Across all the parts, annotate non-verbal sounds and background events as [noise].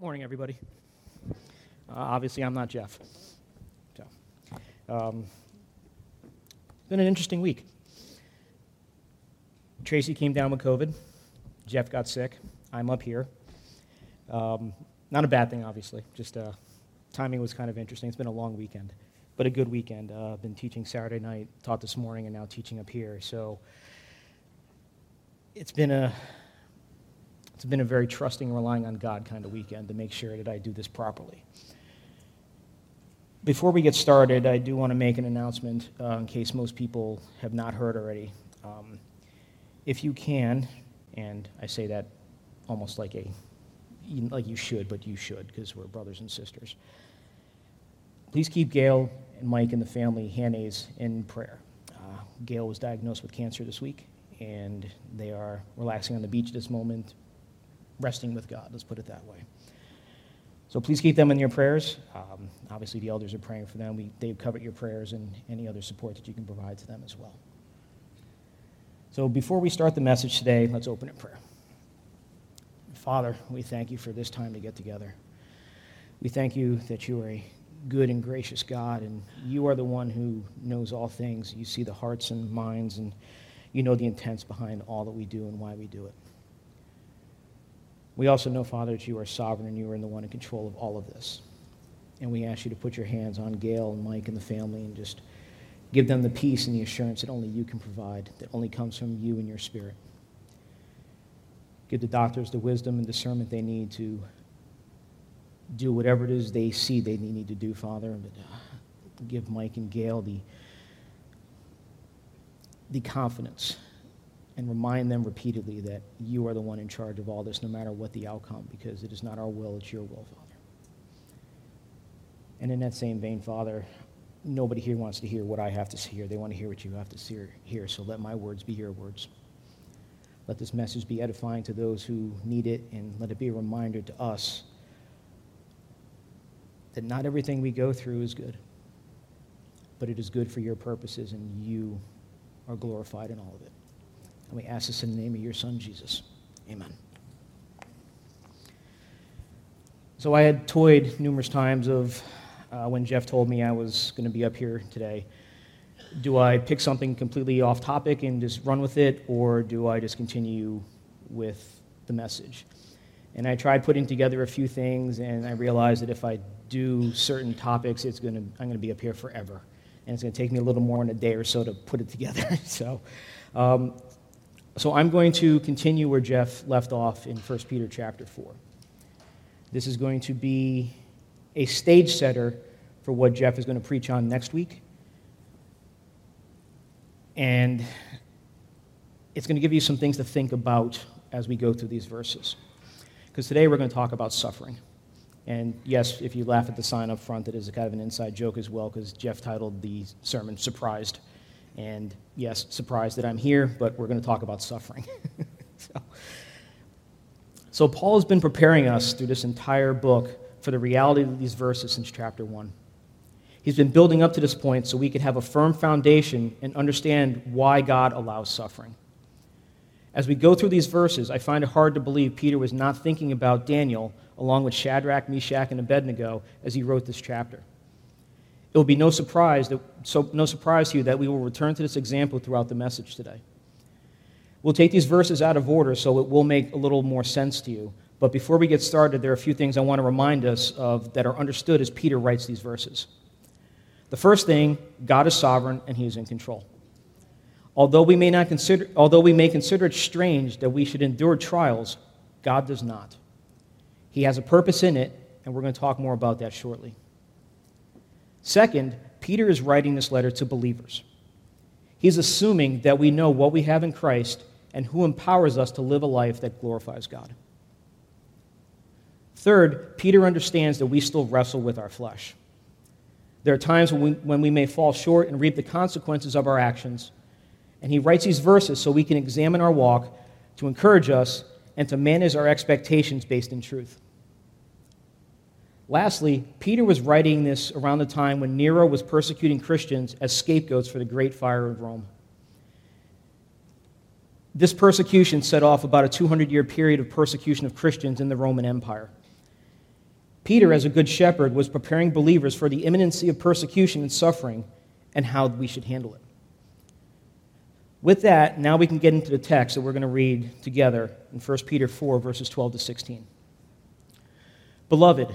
Morning, everybody. Uh, obviously, I'm not Jeff. So, um, been an interesting week. Tracy came down with COVID. Jeff got sick. I'm up here. Um, not a bad thing, obviously. Just uh, timing was kind of interesting. It's been a long weekend, but a good weekend. Uh, I've been teaching Saturday night, taught this morning, and now teaching up here. So it's been a it's been a very trusting relying on God kind of weekend to make sure that I do this properly. Before we get started, I do want to make an announcement uh, in case most people have not heard already. Um, if you can, and I say that almost like a like you should, but you should because we're brothers and sisters. Please keep Gail and Mike and the family, Hannays, in prayer. Uh, Gail was diagnosed with cancer this week, and they are relaxing on the beach at this moment, resting with God. Let's put it that way. So please keep them in your prayers. Um, obviously, the elders are praying for them. We, they've covered your prayers and any other support that you can provide to them as well. So before we start the message today, let's open in prayer. Father, we thank you for this time to get together. We thank you that you are a good and gracious God, and you are the one who knows all things. You see the hearts and minds, and you know the intents behind all that we do and why we do it. We also know, Father, that you are sovereign and you are the one in control of all of this. And we ask you to put your hands on Gail and Mike and the family and just give them the peace and the assurance that only you can provide, that only comes from you and your spirit. Give the doctors the wisdom and discernment they need to do whatever it is they see they need to do, Father. But uh, give Mike and Gail the, the confidence and remind them repeatedly that you are the one in charge of all this, no matter what the outcome, because it is not our will, it's your will, Father. And in that same vein, Father, nobody here wants to hear what I have to hear. They want to hear what you have to hear. So let my words be your words. Let this message be edifying to those who need it, and let it be a reminder to us that not everything we go through is good, but it is good for your purposes, and you are glorified in all of it. And we ask this in the name of your Son, Jesus. Amen. So I had toyed numerous times of uh, when Jeff told me I was going to be up here today. Do I pick something completely off topic and just run with it, or do I just continue with the message? And I tried putting together a few things, and I realized that if I do certain topics, it's going to, I'm going to be up here forever. And it's going to take me a little more than a day or so to put it together. [laughs] so um, so I'm going to continue where Jeff left off in 1 Peter chapter 4. This is going to be a stage setter for what Jeff is going to preach on next week. And it's going to give you some things to think about as we go through these verses. Because today we're going to talk about suffering. And yes, if you laugh at the sign up front, it is kind of an inside joke as well, because Jeff titled the sermon Surprised. And yes, surprised that I'm here, but we're going to talk about suffering. [laughs] so, so, Paul has been preparing us through this entire book for the reality of these verses since chapter 1. He's been building up to this point so we could have a firm foundation and understand why God allows suffering. As we go through these verses, I find it hard to believe Peter was not thinking about Daniel along with Shadrach, Meshach, and Abednego as he wrote this chapter. It will be no surprise, that, so, no surprise to you that we will return to this example throughout the message today. We'll take these verses out of order so it will make a little more sense to you. But before we get started, there are a few things I want to remind us of that are understood as Peter writes these verses. The first thing, God is sovereign and he is in control. Although we may not consider although we may consider it strange that we should endure trials, God does not. He has a purpose in it, and we're going to talk more about that shortly. Second, Peter is writing this letter to believers. He's assuming that we know what we have in Christ and who empowers us to live a life that glorifies God. Third, Peter understands that we still wrestle with our flesh. There are times when we, when we may fall short and reap the consequences of our actions. And he writes these verses so we can examine our walk, to encourage us, and to manage our expectations based in truth. Lastly, Peter was writing this around the time when Nero was persecuting Christians as scapegoats for the great fire of Rome. This persecution set off about a 200 year period of persecution of Christians in the Roman Empire. Peter, as a good shepherd, was preparing believers for the imminency of persecution and suffering and how we should handle it. With that, now we can get into the text that we're going to read together in 1 Peter 4, verses 12 to 16. Beloved,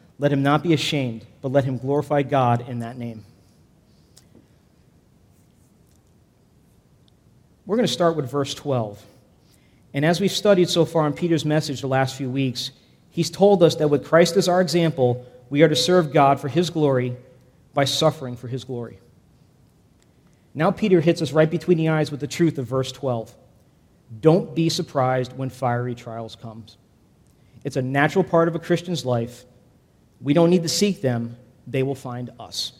let him not be ashamed, but let him glorify God in that name. We're going to start with verse 12. And as we've studied so far in Peter's message the last few weeks, he's told us that with Christ as our example, we are to serve God for his glory by suffering for his glory. Now, Peter hits us right between the eyes with the truth of verse 12. Don't be surprised when fiery trials comes. It's a natural part of a Christian's life. We don't need to seek them, they will find us.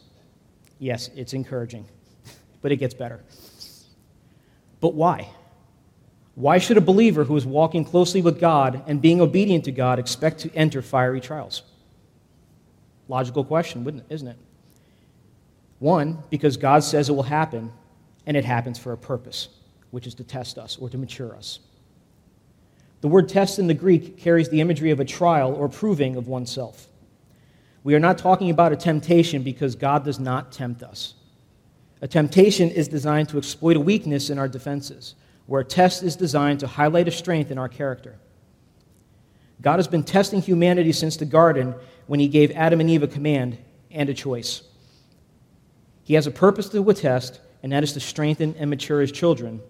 Yes, it's encouraging, [laughs] but it gets better. But why? Why should a believer who is walking closely with God and being obedient to God expect to enter fiery trials? Logical question, isn't it? One, because God says it will happen, and it happens for a purpose, which is to test us or to mature us. The word test in the Greek carries the imagery of a trial or proving of oneself. We are not talking about a temptation because God does not tempt us. A temptation is designed to exploit a weakness in our defenses, where a test is designed to highlight a strength in our character. God has been testing humanity since the garden when he gave Adam and Eve a command and a choice. He has a purpose to the test, and that is to strengthen and mature his children,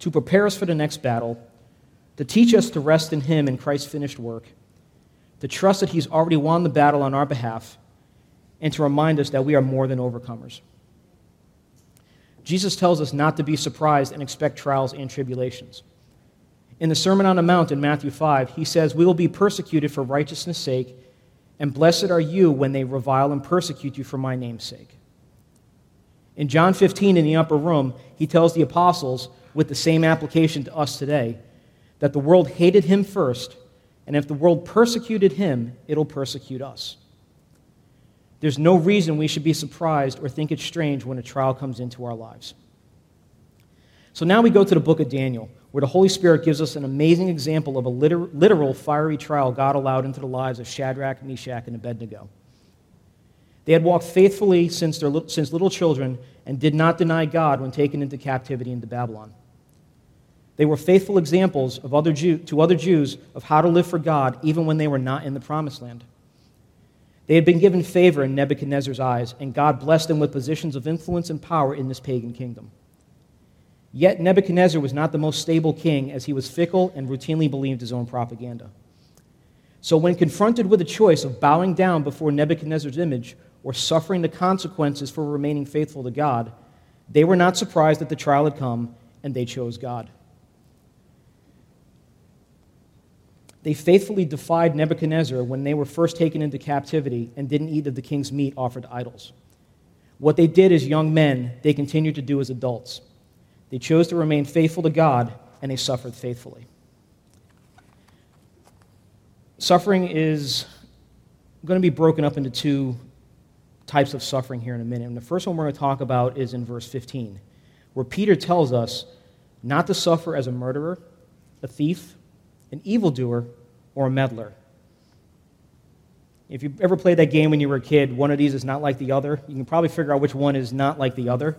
to prepare us for the next battle, to teach us to rest in him and Christ's finished work, to trust that he's already won the battle on our behalf, and to remind us that we are more than overcomers. Jesus tells us not to be surprised and expect trials and tribulations. In the Sermon on the Mount in Matthew 5, he says, We will be persecuted for righteousness' sake, and blessed are you when they revile and persecute you for my name's sake. In John 15, in the upper room, he tells the apostles, with the same application to us today, that the world hated him first, and if the world persecuted him, it'll persecute us. There's no reason we should be surprised or think it's strange when a trial comes into our lives. So now we go to the book of Daniel, where the Holy Spirit gives us an amazing example of a literal fiery trial God allowed into the lives of Shadrach, Meshach, and Abednego. They had walked faithfully since, their, since little children and did not deny God when taken into captivity into Babylon. They were faithful examples of other Jew, to other Jews of how to live for God even when they were not in the promised land. They had been given favor in Nebuchadnezzar's eyes, and God blessed them with positions of influence and power in this pagan kingdom. Yet Nebuchadnezzar was not the most stable king, as he was fickle and routinely believed his own propaganda. So, when confronted with a choice of bowing down before Nebuchadnezzar's image or suffering the consequences for remaining faithful to God, they were not surprised that the trial had come and they chose God. They faithfully defied Nebuchadnezzar when they were first taken into captivity and didn't eat of the king's meat offered to idols. What they did as young men, they continued to do as adults. They chose to remain faithful to God and they suffered faithfully. Suffering is going to be broken up into two types of suffering here in a minute. And the first one we're going to talk about is in verse 15, where Peter tells us not to suffer as a murderer, a thief, an evildoer, or a meddler. If you ever played that game when you were a kid, one of these is not like the other. You can probably figure out which one is not like the other,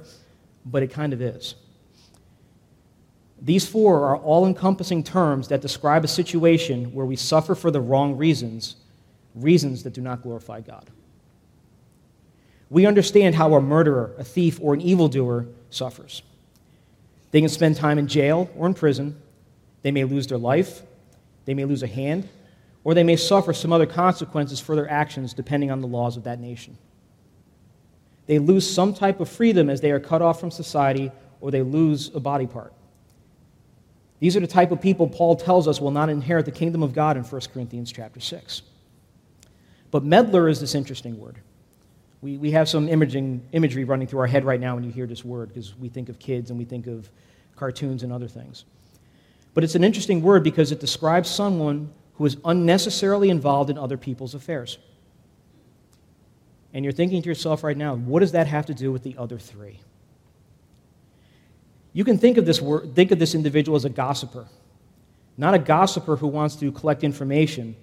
but it kind of is. These four are all encompassing terms that describe a situation where we suffer for the wrong reasons, reasons that do not glorify God. We understand how a murderer, a thief, or an evildoer suffers. They can spend time in jail or in prison. They may lose their life. They may lose a hand. Or they may suffer some other consequences for their actions depending on the laws of that nation. They lose some type of freedom as they are cut off from society or they lose a body part. These are the type of people Paul tells us will not inherit the kingdom of God in 1 Corinthians chapter 6. But meddler is this interesting word. We, we have some imaging, imagery running through our head right now when you hear this word because we think of kids and we think of cartoons and other things. But it's an interesting word because it describes someone who is unnecessarily involved in other people's affairs. And you're thinking to yourself right now, what does that have to do with the other three? You can think of this, word, think of this individual as a gossiper. Not a gossiper who wants to collect information,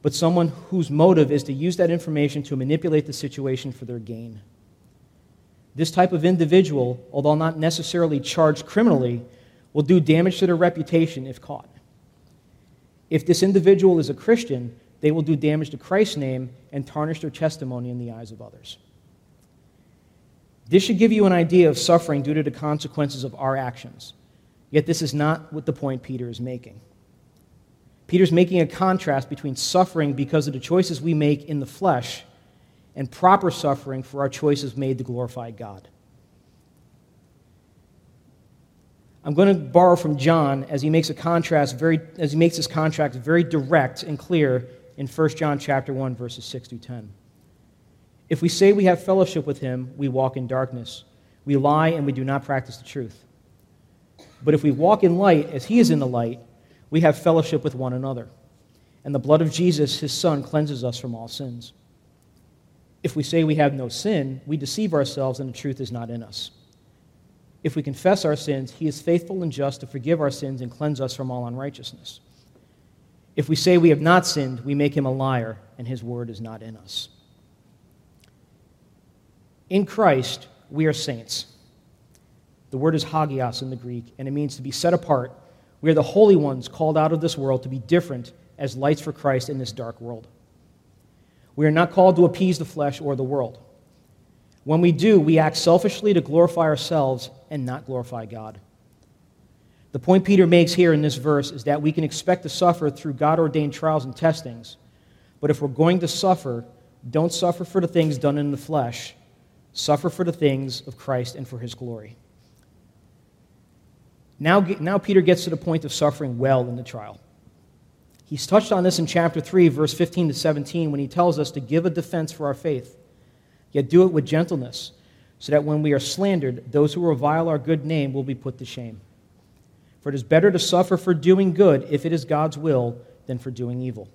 but someone whose motive is to use that information to manipulate the situation for their gain. This type of individual, although not necessarily charged criminally, will do damage to their reputation if caught. If this individual is a Christian, they will do damage to Christ's name and tarnish their testimony in the eyes of others. This should give you an idea of suffering due to the consequences of our actions. Yet, this is not what the point Peter is making. Peter's making a contrast between suffering because of the choices we make in the flesh and proper suffering for our choices made to glorify God. I'm going to borrow from John as he makes a contrast very as he makes this contrast very direct and clear in 1 John chapter 1 verses 6 through 10. If we say we have fellowship with him, we walk in darkness. We lie and we do not practice the truth. But if we walk in light as he is in the light, we have fellowship with one another. And the blood of Jesus, his son, cleanses us from all sins. If we say we have no sin, we deceive ourselves and the truth is not in us. If we confess our sins, he is faithful and just to forgive our sins and cleanse us from all unrighteousness. If we say we have not sinned, we make him a liar, and his word is not in us. In Christ, we are saints. The word is hagios in the Greek, and it means to be set apart. We are the holy ones called out of this world to be different as lights for Christ in this dark world. We are not called to appease the flesh or the world. When we do, we act selfishly to glorify ourselves and not glorify God. The point Peter makes here in this verse is that we can expect to suffer through God ordained trials and testings, but if we're going to suffer, don't suffer for the things done in the flesh, suffer for the things of Christ and for his glory. Now, now Peter gets to the point of suffering well in the trial. He's touched on this in chapter 3, verse 15 to 17, when he tells us to give a defense for our faith Yet do it with gentleness, so that when we are slandered, those who revile our good name will be put to shame. For it is better to suffer for doing good, if it is God's will, than for doing evil.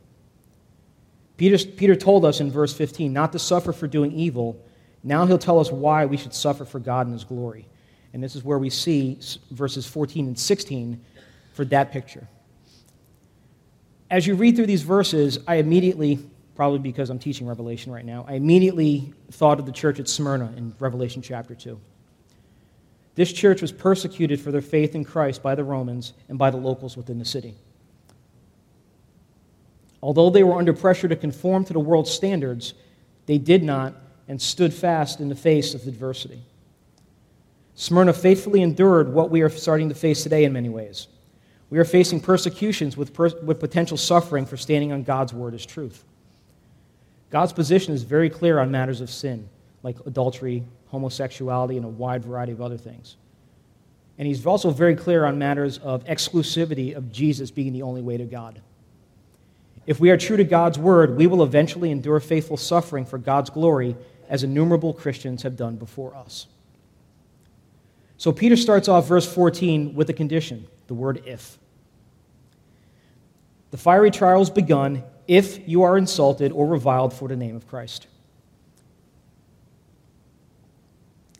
Peter, Peter told us in verse 15 not to suffer for doing evil. Now he'll tell us why we should suffer for God and his glory. And this is where we see verses 14 and 16 for that picture. As you read through these verses, I immediately probably because I'm teaching Revelation right now, I immediately thought of the church at Smyrna in Revelation chapter 2. This church was persecuted for their faith in Christ by the Romans and by the locals within the city. Although they were under pressure to conform to the world's standards, they did not and stood fast in the face of adversity. Smyrna faithfully endured what we are starting to face today in many ways. We are facing persecutions with, per- with potential suffering for standing on God's word as truth. God's position is very clear on matters of sin, like adultery, homosexuality, and a wide variety of other things. And he's also very clear on matters of exclusivity of Jesus being the only way to God. If we are true to God's word, we will eventually endure faithful suffering for God's glory, as innumerable Christians have done before us. So Peter starts off verse 14 with a condition, the word if. The fiery trial has begun if you are insulted or reviled for the name of Christ.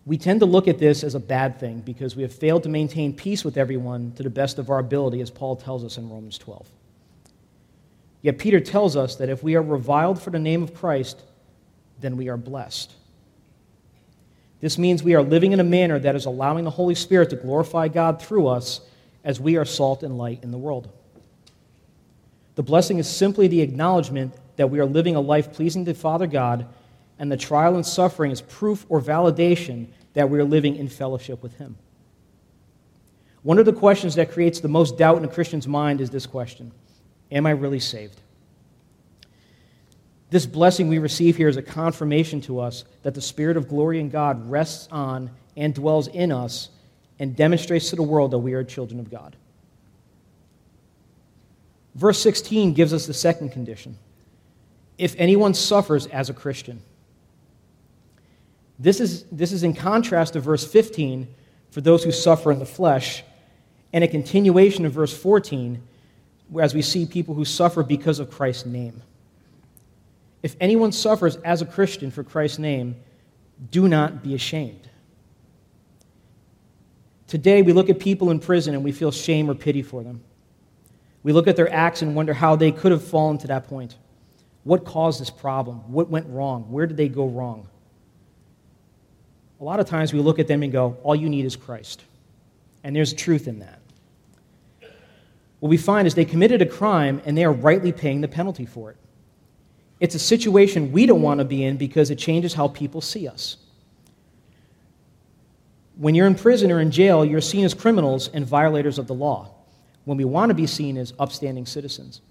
We tend to look at this as a bad thing because we have failed to maintain peace with everyone to the best of our ability, as Paul tells us in Romans 12. Yet Peter tells us that if we are reviled for the name of Christ, then we are blessed. This means we are living in a manner that is allowing the Holy Spirit to glorify God through us as we are salt and light in the world. The blessing is simply the acknowledgement that we are living a life pleasing to Father God, and the trial and suffering is proof or validation that we are living in fellowship with Him. One of the questions that creates the most doubt in a Christian's mind is this question Am I really saved? This blessing we receive here is a confirmation to us that the Spirit of glory in God rests on and dwells in us and demonstrates to the world that we are children of God. Verse 16 gives us the second condition. if anyone suffers as a Christian. This is, this is in contrast to verse 15 for those who suffer in the flesh, and a continuation of verse 14, whereas we see people who suffer because of Christ's name. If anyone suffers as a Christian for Christ's name, do not be ashamed. Today, we look at people in prison and we feel shame or pity for them. We look at their acts and wonder how they could have fallen to that point. What caused this problem? What went wrong? Where did they go wrong? A lot of times we look at them and go, All you need is Christ. And there's truth in that. What we find is they committed a crime and they are rightly paying the penalty for it. It's a situation we don't want to be in because it changes how people see us. When you're in prison or in jail, you're seen as criminals and violators of the law, when we want to be seen as upstanding citizens.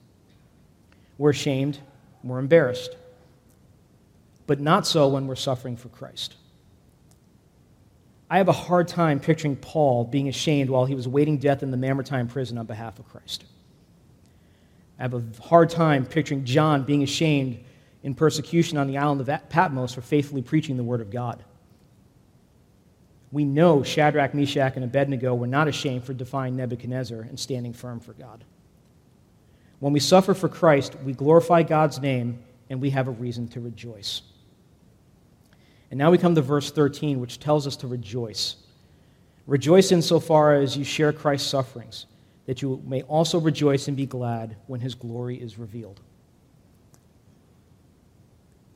We're ashamed, we're embarrassed, but not so when we're suffering for Christ. I have a hard time picturing Paul being ashamed while he was awaiting death in the Mamertine prison on behalf of Christ. I have a hard time picturing John being ashamed in persecution on the island of Patmos for faithfully preaching the Word of God we know Shadrach, Meshach, and Abednego were not ashamed for defying Nebuchadnezzar and standing firm for God. When we suffer for Christ, we glorify God's name and we have a reason to rejoice. And now we come to verse 13, which tells us to rejoice. Rejoice insofar as you share Christ's sufferings, that you may also rejoice and be glad when his glory is revealed.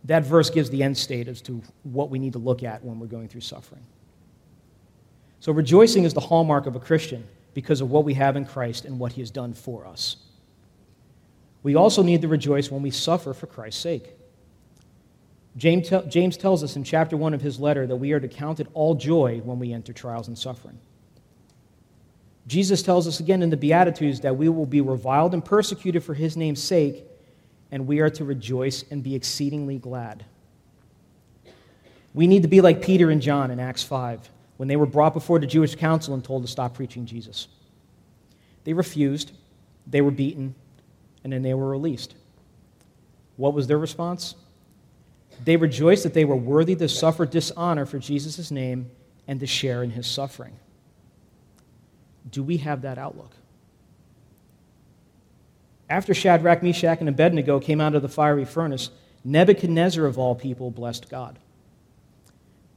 That verse gives the end state as to what we need to look at when we're going through suffering. So rejoicing is the hallmark of a Christian because of what we have in Christ and what he has done for us. We also need to rejoice when we suffer for Christ's sake. James, James tells us in chapter 1 of his letter that we are to count it all joy when we enter trials and suffering. Jesus tells us again in the Beatitudes that we will be reviled and persecuted for his name's sake, and we are to rejoice and be exceedingly glad. We need to be like Peter and John in Acts 5 when they were brought before the Jewish council and told to stop preaching Jesus. They refused, they were beaten, and then they were released. What was their response? They rejoiced that they were worthy to suffer dishonor for Jesus' name and to share in his suffering. Do we have that outlook? After Shadrach, Meshach, and Abednego came out of the fiery furnace, Nebuchadnezzar, of all people, blessed God.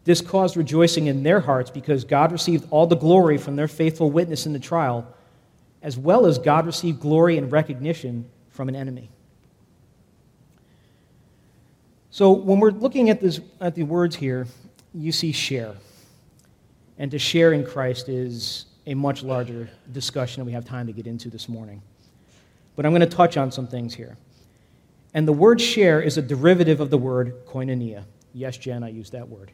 This caused rejoicing in their hearts because God received all the glory from their faithful witness in the trial, as well as God received glory and recognition from an enemy. So, when we're looking at, this, at the words here, you see share. And to share in Christ is a much larger discussion that we have time to get into this morning. But I'm going to touch on some things here. And the word share is a derivative of the word koinonia. Yes, Jen, I used that word.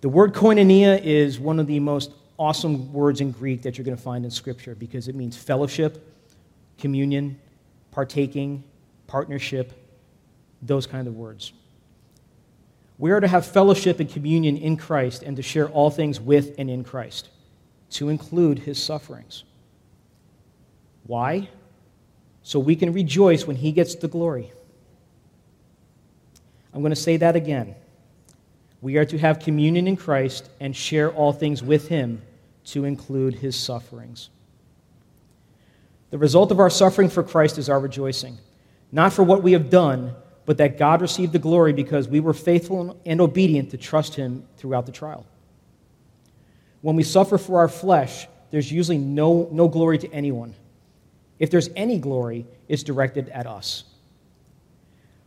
The word koinonia is one of the most awesome words in Greek that you're going to find in Scripture because it means fellowship, communion, partaking, partnership, those kind of words. We are to have fellowship and communion in Christ and to share all things with and in Christ, to include his sufferings. Why? So we can rejoice when he gets the glory. I'm going to say that again. We are to have communion in Christ and share all things with him to include his sufferings. The result of our suffering for Christ is our rejoicing, not for what we have done, but that God received the glory because we were faithful and obedient to trust him throughout the trial. When we suffer for our flesh, there's usually no, no glory to anyone. If there's any glory, it's directed at us.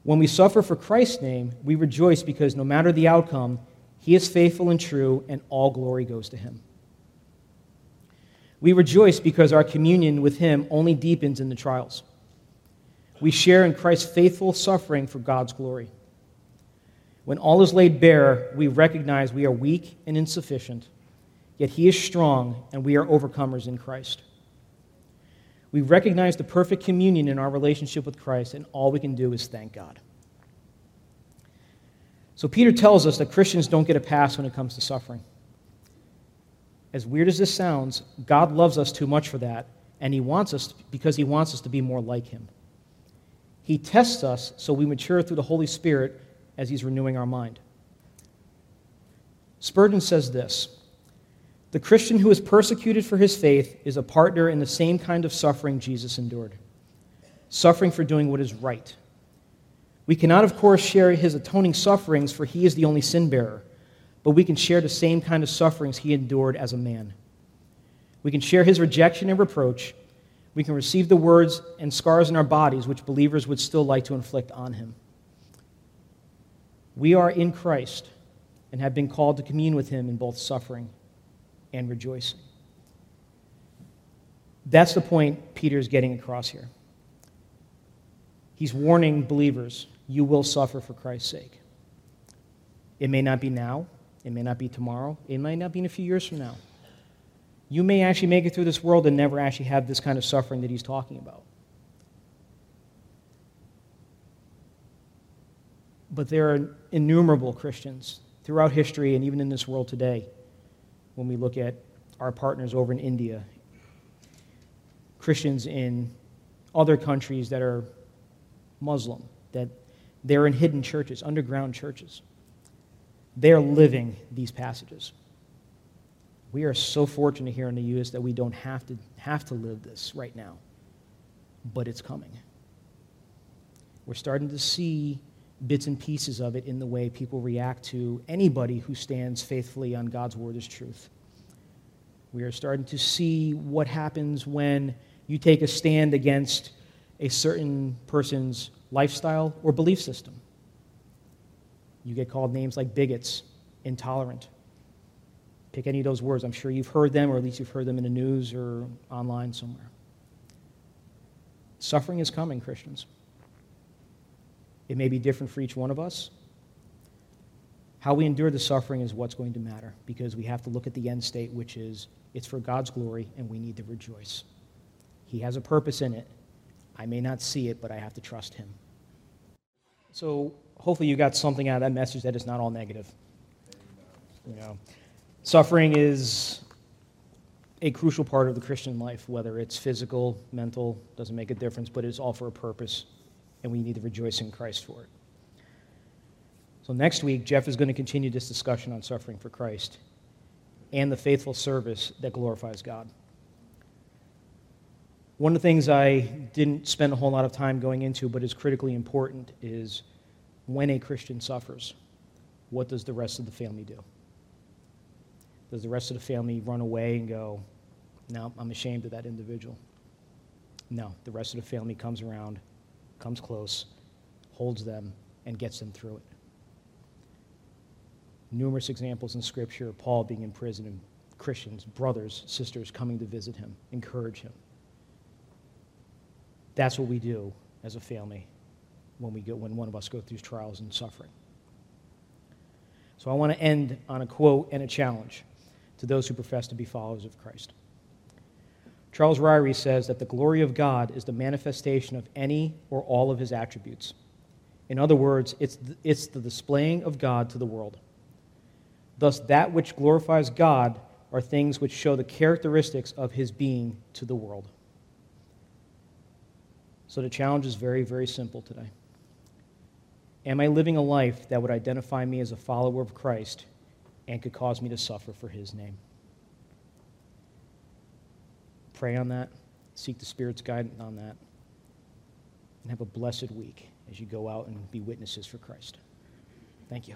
When we suffer for Christ's name, we rejoice because no matter the outcome, he is faithful and true, and all glory goes to him. We rejoice because our communion with him only deepens in the trials. We share in Christ's faithful suffering for God's glory. When all is laid bare, we recognize we are weak and insufficient, yet he is strong, and we are overcomers in Christ. We recognize the perfect communion in our relationship with Christ, and all we can do is thank God. So, Peter tells us that Christians don't get a pass when it comes to suffering. As weird as this sounds, God loves us too much for that, and He wants us because He wants us to be more like Him. He tests us so we mature through the Holy Spirit as He's renewing our mind. Spurgeon says this The Christian who is persecuted for his faith is a partner in the same kind of suffering Jesus endured suffering for doing what is right. We cannot, of course, share his atoning sufferings, for he is the only sin bearer, but we can share the same kind of sufferings he endured as a man. We can share his rejection and reproach. We can receive the words and scars in our bodies which believers would still like to inflict on him. We are in Christ and have been called to commune with him in both suffering and rejoicing. That's the point Peter is getting across here. He's warning believers you will suffer for Christ's sake. It may not be now, it may not be tomorrow, it may not be in a few years from now. You may actually make it through this world and never actually have this kind of suffering that he's talking about. But there are innumerable Christians throughout history and even in this world today when we look at our partners over in India, Christians in other countries that are Muslim, that they're in hidden churches, underground churches. They're living these passages. We are so fortunate here in the U.S. that we don't have to, have to live this right now, but it's coming. We're starting to see bits and pieces of it in the way people react to anybody who stands faithfully on God's word as truth. We are starting to see what happens when you take a stand against a certain person's lifestyle or belief system. You get called names like bigots, intolerant. Pick any of those words. I'm sure you've heard them, or at least you've heard them in the news or online somewhere. Suffering is coming, Christians. It may be different for each one of us. How we endure the suffering is what's going to matter because we have to look at the end state, which is it's for God's glory and we need to rejoice. He has a purpose in it, I may not see it, but I have to trust Him. So hopefully you got something out of that message that is not all negative. You know, suffering is a crucial part of the Christian life, whether it's physical, mental, doesn't make a difference, but it's all for a purpose, and we need to rejoice in Christ for it. So next week, Jeff is going to continue this discussion on suffering for Christ and the faithful service that glorifies God. One of the things I didn't spend a whole lot of time going into, but is critically important, is when a Christian suffers, what does the rest of the family do? Does the rest of the family run away and go, No, I'm ashamed of that individual? No, the rest of the family comes around, comes close, holds them, and gets them through it. Numerous examples in Scripture Paul being in prison and Christians, brothers, sisters coming to visit him, encourage him. That's what we do as a family when, we go, when one of us go through trials and suffering. So I want to end on a quote and a challenge to those who profess to be followers of Christ. Charles Ryrie says that the glory of God is the manifestation of any or all of his attributes. In other words, it's the, it's the displaying of God to the world. Thus, that which glorifies God are things which show the characteristics of his being to the world. So the challenge is very, very simple today. Am I living a life that would identify me as a follower of Christ and could cause me to suffer for his name? Pray on that, seek the Spirit's guidance on that, and have a blessed week as you go out and be witnesses for Christ. Thank you.